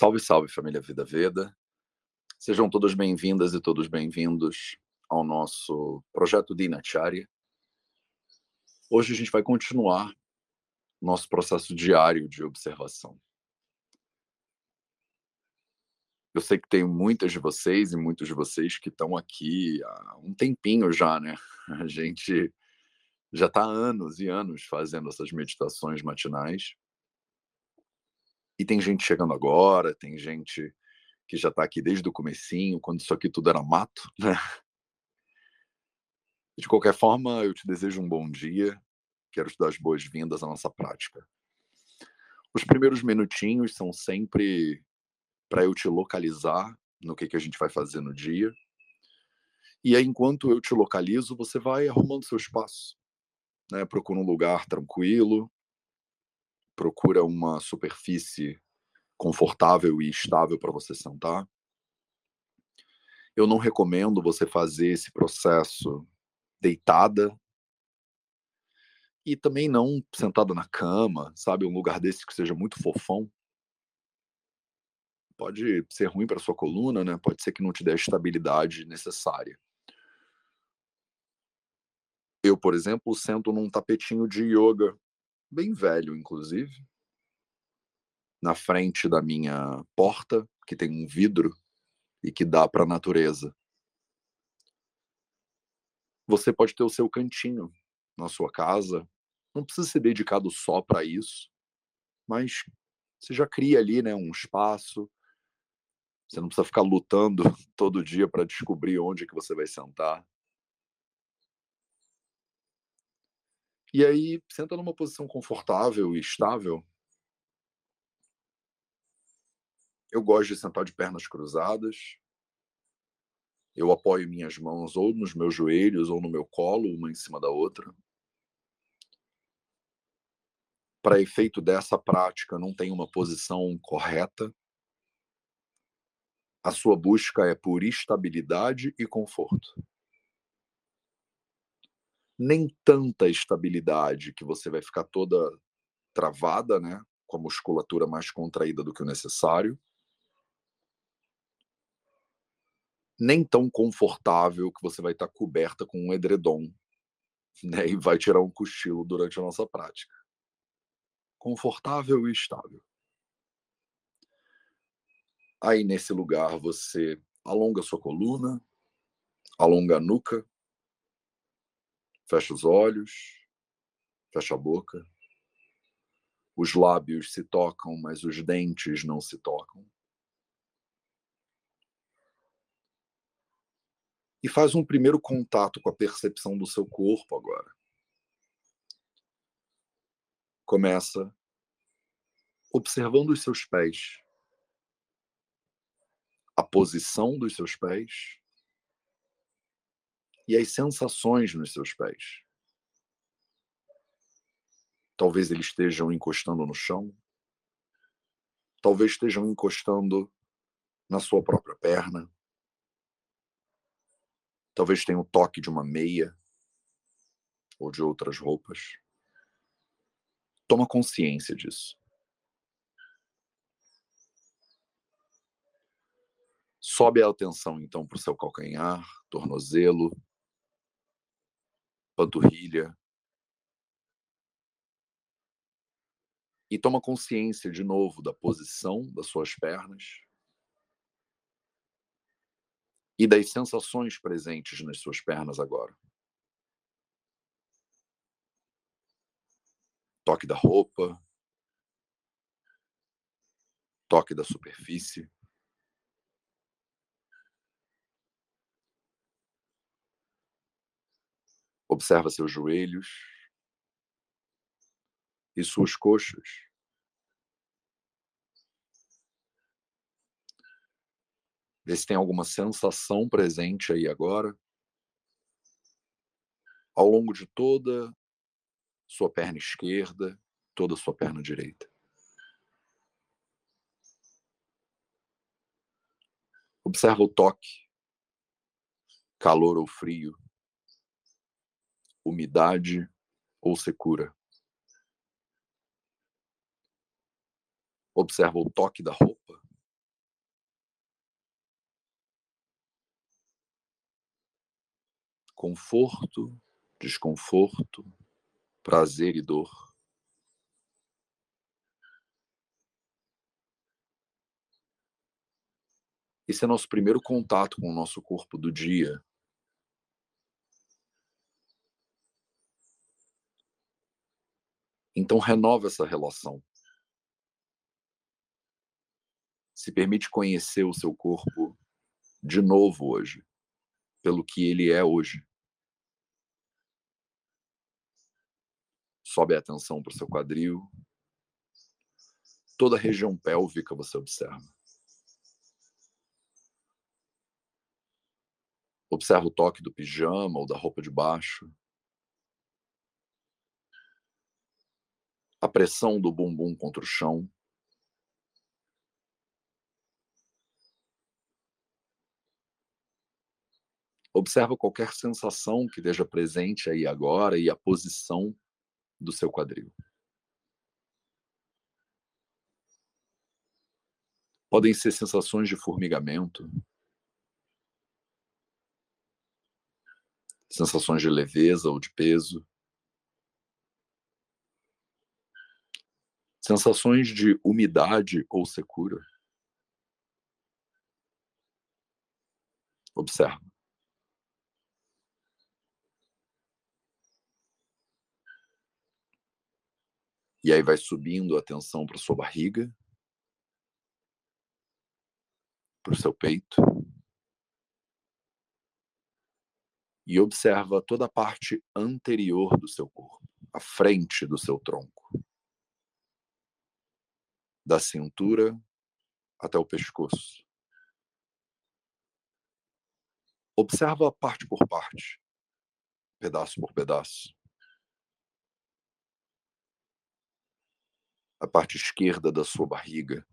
Salve, salve família Vida Veda. Sejam todas bem-vindas e todos bem-vindos ao nosso projeto Dinacharya. Hoje a gente vai continuar nosso processo diário de observação. Eu sei que tem muitas de vocês e muitos de vocês que estão aqui há um tempinho já, né? A gente já está anos e anos fazendo essas meditações matinais. E tem gente chegando agora, tem gente que já está aqui desde o comecinho, quando isso aqui tudo era mato, né? De qualquer forma, eu te desejo um bom dia. Quero te dar as boas-vindas à nossa prática. Os primeiros minutinhos são sempre para eu te localizar no que, que a gente vai fazer no dia. E aí, enquanto eu te localizo, você vai arrumando seu espaço. Né? Procura um lugar tranquilo, procura uma superfície confortável e estável para você sentar. Eu não recomendo você fazer esse processo deitada e também não sentada na cama, sabe, um lugar desse que seja muito fofão. Pode ser ruim para sua coluna, né? Pode ser que não te dê a estabilidade necessária. Eu, por exemplo, sento num tapetinho de yoga bem velho, inclusive, na frente da minha porta, que tem um vidro e que dá para a natureza. Você pode ter o seu cantinho na sua casa, não precisa ser dedicado só para isso, mas você já cria ali, né, um espaço. Você não precisa ficar lutando todo dia para descobrir onde que você vai sentar. E aí, senta numa posição confortável e estável. Eu gosto de sentar de pernas cruzadas. Eu apoio minhas mãos ou nos meus joelhos ou no meu colo, uma em cima da outra. Para efeito dessa prática, não tem uma posição correta. A sua busca é por estabilidade e conforto nem tanta estabilidade que você vai ficar toda travada, né, com a musculatura mais contraída do que o necessário, nem tão confortável que você vai estar coberta com um edredom, né, e vai tirar um cochilo durante a nossa prática. Confortável e estável. Aí nesse lugar você alonga sua coluna, alonga a nuca, Fecha os olhos, fecha a boca. Os lábios se tocam, mas os dentes não se tocam. E faz um primeiro contato com a percepção do seu corpo agora. Começa observando os seus pés, a posição dos seus pés e as sensações nos seus pés. Talvez eles estejam encostando no chão, talvez estejam encostando na sua própria perna, talvez tenha o toque de uma meia ou de outras roupas. Toma consciência disso. Sobe a atenção então para o seu calcanhar, tornozelo, panturrilha. E toma consciência de novo da posição das suas pernas e das sensações presentes nas suas pernas agora. Toque da roupa, toque da superfície. Observa seus joelhos e suas coxas. Vê se tem alguma sensação presente aí agora. Ao longo de toda sua perna esquerda, toda sua perna direita. Observa o toque, calor ou frio umidade ou secura. Observa o toque da roupa. Conforto, desconforto, prazer e dor. Esse é nosso primeiro contato com o nosso corpo do dia. Então renova essa relação. Se permite conhecer o seu corpo de novo hoje, pelo que ele é hoje. Sobe a atenção para o seu quadril. Toda a região pélvica você observa. Observa o toque do pijama ou da roupa de baixo. A pressão do bumbum contra o chão. Observa qualquer sensação que esteja presente aí agora e a posição do seu quadril. Podem ser sensações de formigamento, sensações de leveza ou de peso, sensações de umidade ou secura. Observa. E aí vai subindo a atenção para sua barriga, para o seu peito. E observa toda a parte anterior do seu corpo, a frente do seu tronco. Da cintura até o pescoço. Observa parte por parte, pedaço por pedaço. a parte esquerda da sua barriga.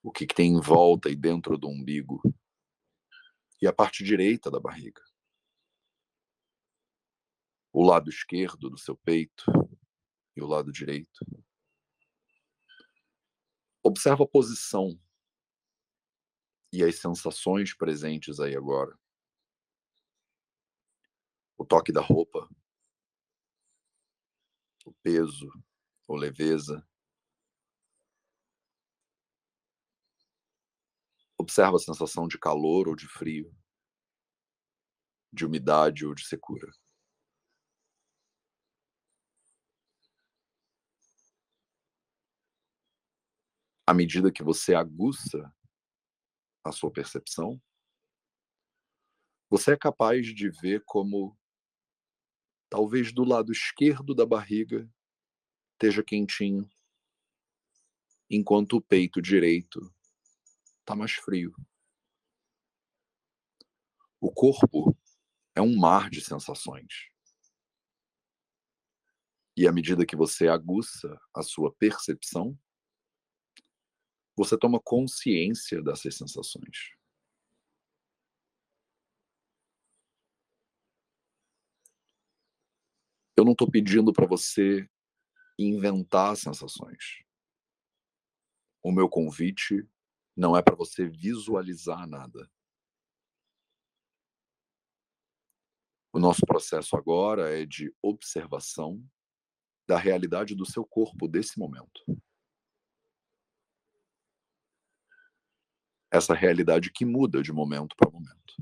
O que, que tem em volta e dentro do umbigo. E a parte direita da barriga. O lado esquerdo do seu peito e o lado direito. Observa a posição e as sensações presentes aí agora. O toque da roupa, o peso ou leveza. Observa a sensação de calor ou de frio, de umidade ou de secura. À medida que você aguça a sua percepção, você é capaz de ver como talvez do lado esquerdo da barriga esteja quentinho, enquanto o peito direito está mais frio. O corpo é um mar de sensações. E à medida que você aguça a sua percepção, você toma consciência dessas sensações. Eu não estou pedindo para você inventar sensações. O meu convite não é para você visualizar nada. O nosso processo agora é de observação da realidade do seu corpo desse momento. Essa realidade que muda de momento para momento.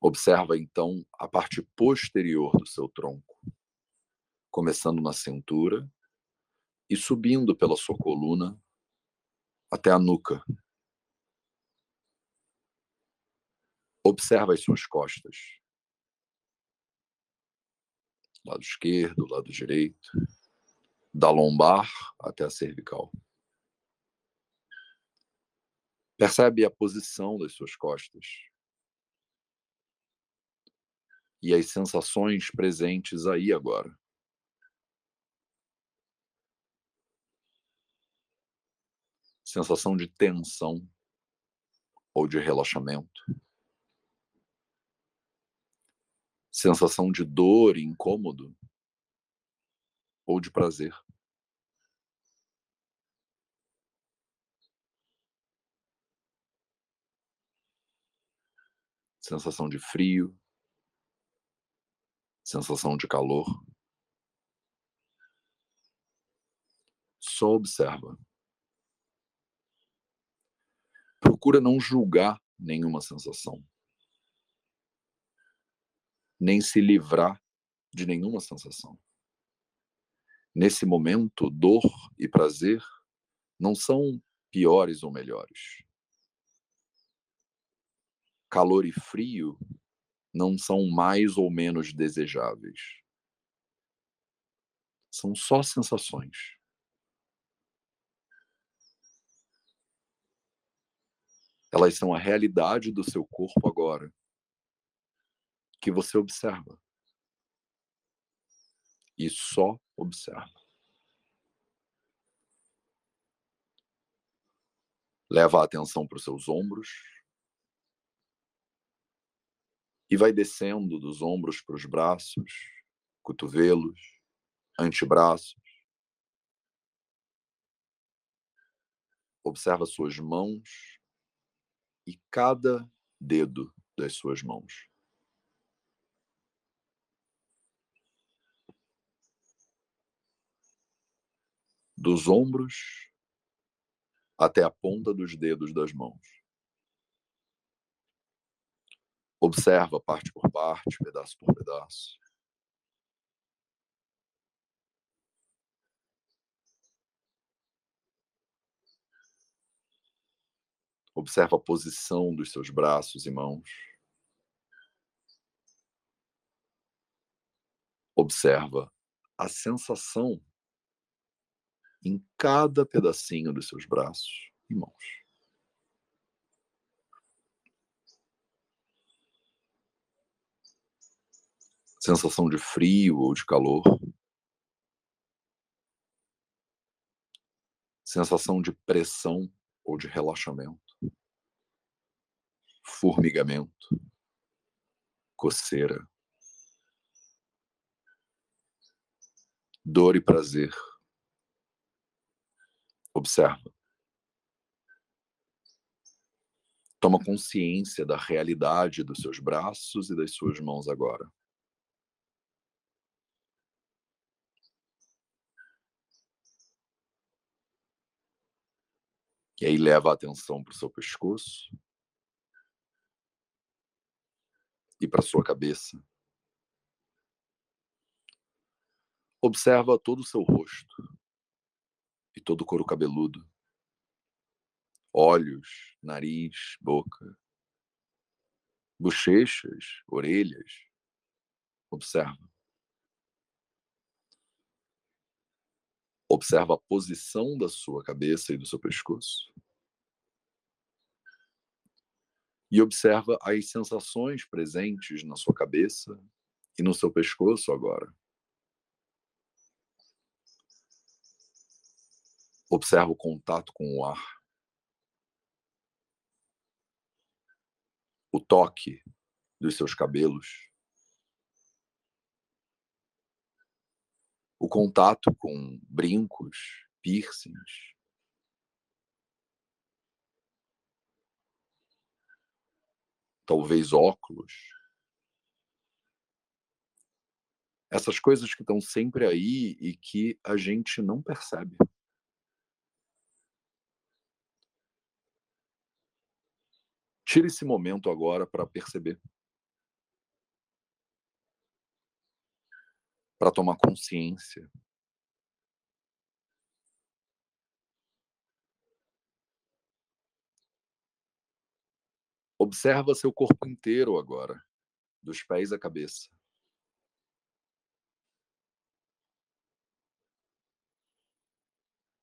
Observa então a parte posterior do seu tronco, começando na cintura e subindo pela sua coluna até a nuca. Observa as suas costas. Lado esquerdo, lado direito, da lombar até a cervical. Percebe a posição das suas costas e as sensações presentes aí agora. Sensação de tensão ou de relaxamento. Sensação de dor e incômodo ou de prazer. Sensação de frio, sensação de calor. Só observa. Procura não julgar nenhuma sensação, nem se livrar de nenhuma sensação. Nesse momento, dor e prazer não são piores ou melhores. Calor e frio não são mais ou menos desejáveis. São só sensações. Elas são a realidade do seu corpo agora, que você observa. E só observa. Leva a atenção para os seus ombros e vai descendo dos ombros para os braços, cotovelos, antebraços. Observa suas mãos e cada dedo das suas mãos. Dos ombros até a ponta dos dedos das mãos. Observa parte por parte, pedaço por pedaço. Observa a posição dos seus braços e mãos. Observa a sensação em cada pedacinho dos seus braços e mãos. Sensação de frio ou de calor. Sensação de pressão ou de relaxamento. Formigamento. Coceira. Dor e prazer Observa. Toma consciência da realidade dos seus braços e das suas mãos agora. E aí leva a atenção para o seu pescoço e para a sua cabeça. Observa todo o seu rosto e todo o couro cabeludo. Olhos, nariz, boca, bochechas, orelhas. Observa. Observa a posição da sua cabeça e do seu pescoço. E observa as sensações presentes na sua cabeça e no seu pescoço agora. Observa o contato com o ar. O toque dos seus cabelos. O contato com brincos, piercings. Talvez óculos. Essas coisas que estão sempre aí e que a gente não percebe. Tire esse momento agora para perceber. Para tomar consciência. Observa seu corpo inteiro agora, dos pés à cabeça.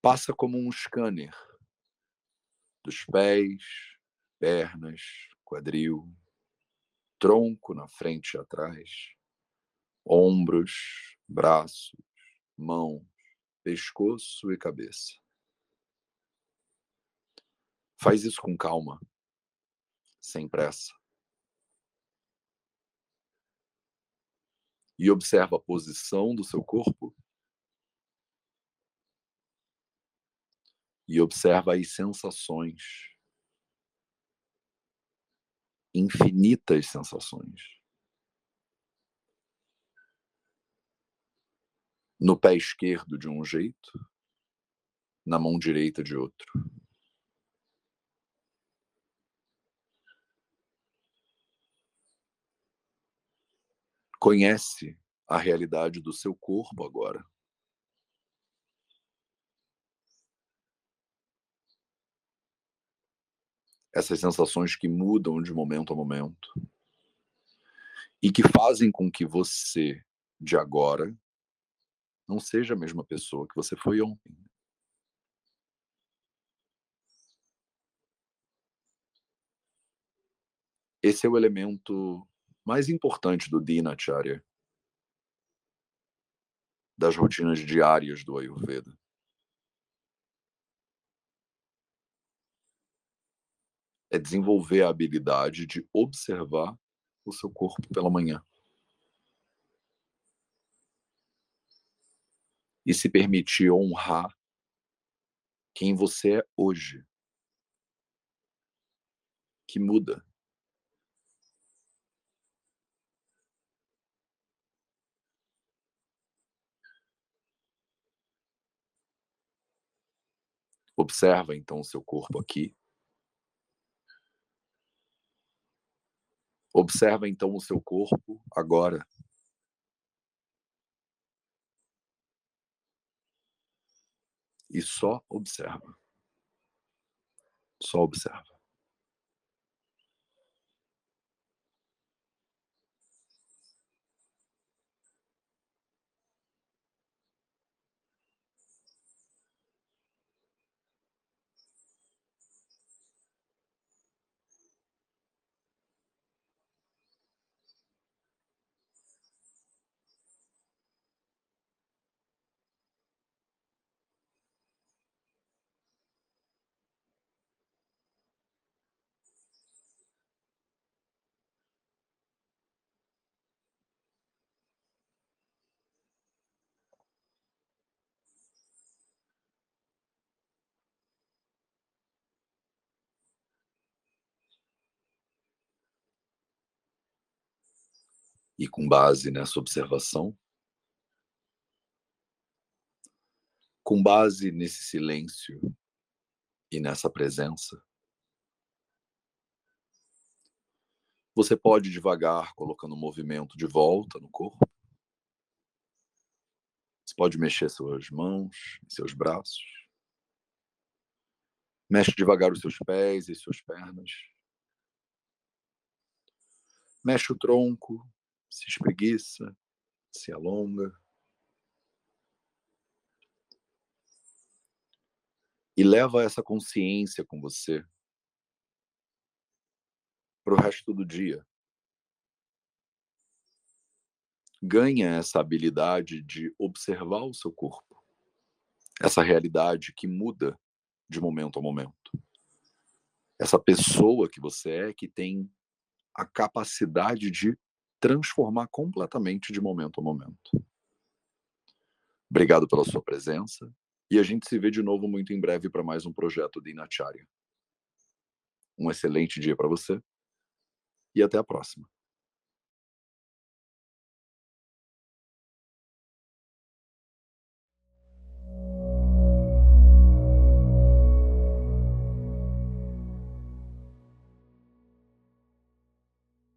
Passa como um scanner dos pés, pernas, quadril, tronco na frente e atrás, ombros, braços, mãos, pescoço e cabeça. Faz isso com calma, sem pressa. E observa a posição do seu corpo. E observa as sensações infinitas sensações. No pé esquerdo de um jeito, na mão direita de outro. Conhece a realidade do seu corpo agora. Essas sensações que mudam de momento a momento e que fazem com que você, de agora, não seja a mesma pessoa que você foi ontem. Esse é o elemento mais importante do Dinacharya, das rotinas diárias do Ayurveda. É desenvolver a habilidade de observar o seu corpo pela manhã. E se permitir honrar quem você é hoje, que muda. Observa então o seu corpo aqui. Observa então o seu corpo agora. E só observa. Só observa. E com base nessa observação, com base nesse silêncio e nessa presença, você pode devagar colocando o movimento de volta no corpo. Você pode mexer suas mãos, seus braços. Mexe devagar os seus pés e suas pernas. Mexe o tronco, se espreguiça, se alonga. E leva essa consciência com você para o resto do dia. Ganha essa habilidade de observar o seu corpo, essa realidade que muda de momento a momento. Essa pessoa que você é que tem a capacidade de transformar completamente de momento a momento. Obrigado pela sua presença e a gente se vê de novo muito em breve para mais um projeto de Inacharya. Um excelente dia para você e até a próxima.